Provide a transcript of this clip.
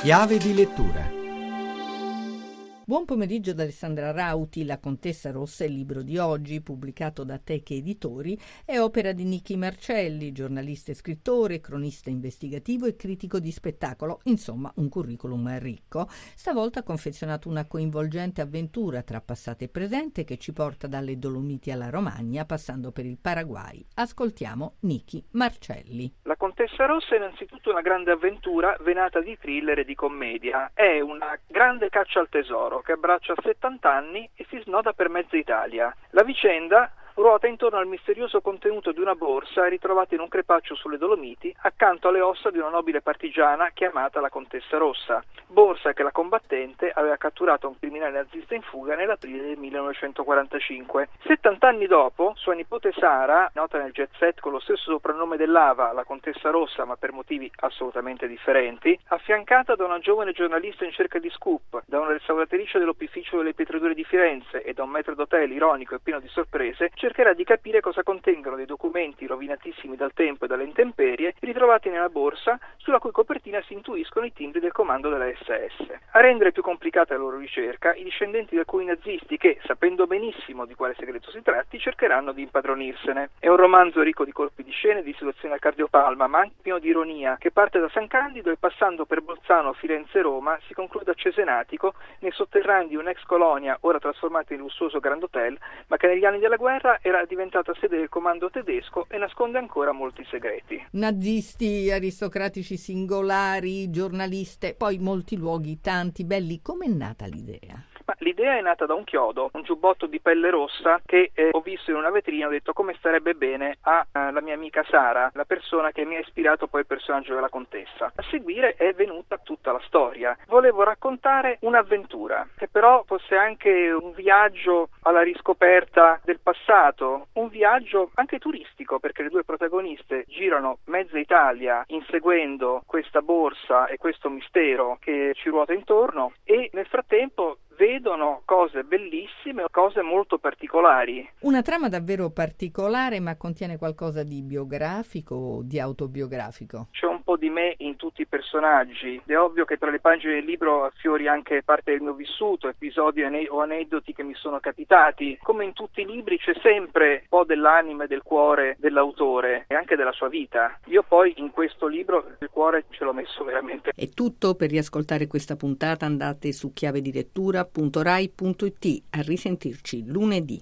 Chiave di lettura Buon pomeriggio da Alessandra Rauti, La Contessa Rossa, il libro di oggi, pubblicato da Teche Editori, è opera di Nichi Marcelli, giornalista e scrittore, cronista investigativo e critico di spettacolo, insomma un curriculum ricco. Stavolta ha confezionato una coinvolgente avventura tra passato e presente che ci porta dalle Dolomiti alla Romagna, passando per il Paraguay. Ascoltiamo Nichi Marcelli. La Contessa Rossa è innanzitutto una grande avventura venata di thriller e di commedia. È una grande caccia al tesoro che abbraccia 70 anni e si snoda per mezza Italia. La vicenda ruota intorno al misterioso contenuto di una borsa ritrovata in un crepaccio sulle Dolomiti accanto alle ossa di una nobile partigiana chiamata la Contessa Rossa, borsa che la combattente aveva catturato un criminale nazista in fuga nell'aprile del 1945. 70 anni dopo, sua nipote Sara, nota nel jet set con lo stesso soprannome dell'Ava, la Contessa Rossa, ma per motivi assolutamente differenti, affiancata da una giovane giornalista in cerca di scoop, da una restauratrice dell'opificio delle Pietrature di Firenze e da un metro d'hotel ironico e pieno di sorprese, cercherà di capire cosa contengono dei documenti rovinatissimi dal tempo e dalle intemperie ritrovati nella borsa sulla cui copertina si intuiscono i timbri del comando della SS. A rendere più complicata la loro ricerca, i discendenti di alcuni nazisti che, sapendo benissimo di quale segreto si tratti, cercheranno di impadronirsene. È un romanzo ricco di colpi di scena e di situazioni al cardiopalma, ma anche pieno di ironia, che parte da San Candido e passando per Bolzano, Firenze e Roma si conclude a Cesenatico, nei sotterranei di un'ex colonia ora trasformata in lussuoso Grand Hotel, ma che negli anni della guerra era diventata sede del comando tedesco e nasconde ancora molti segreti. Nazisti, aristocratici singolari, giornaliste, poi molti luoghi, tanti belli. Com'è nata l'idea? Ma l'idea è nata da un chiodo, un giubbotto di pelle rossa che eh, ho visto in una vetrina, ho detto come starebbe bene alla uh, mia amica Sara, la persona che mi ha ispirato poi il personaggio della contessa. A seguire è venuta tutta la storia. Volevo raccontare un'avventura, che però fosse anche un viaggio alla riscoperta del passato, un viaggio anche turistico, perché le due protagoniste girano mezza Italia inseguendo questa borsa e questo mistero che ci ruota intorno e nel frattempo vedono cose bellissime, cose molto particolari. Una trama davvero particolare, ma contiene qualcosa di biografico o di autobiografico? C'è un po' di me in tutti i personaggi. È ovvio che tra le pagine del libro affiori anche parte del mio vissuto, episodi o aneddoti che mi sono capitati. Come in tutti i libri c'è sempre un po' dell'anima e del cuore dell'autore e anche della sua vita. Io poi in questo libro il cuore ce l'ho messo veramente. È tutto per riascoltare questa puntata andate su chiave di lettura www.rai.it. A risentirci lunedì.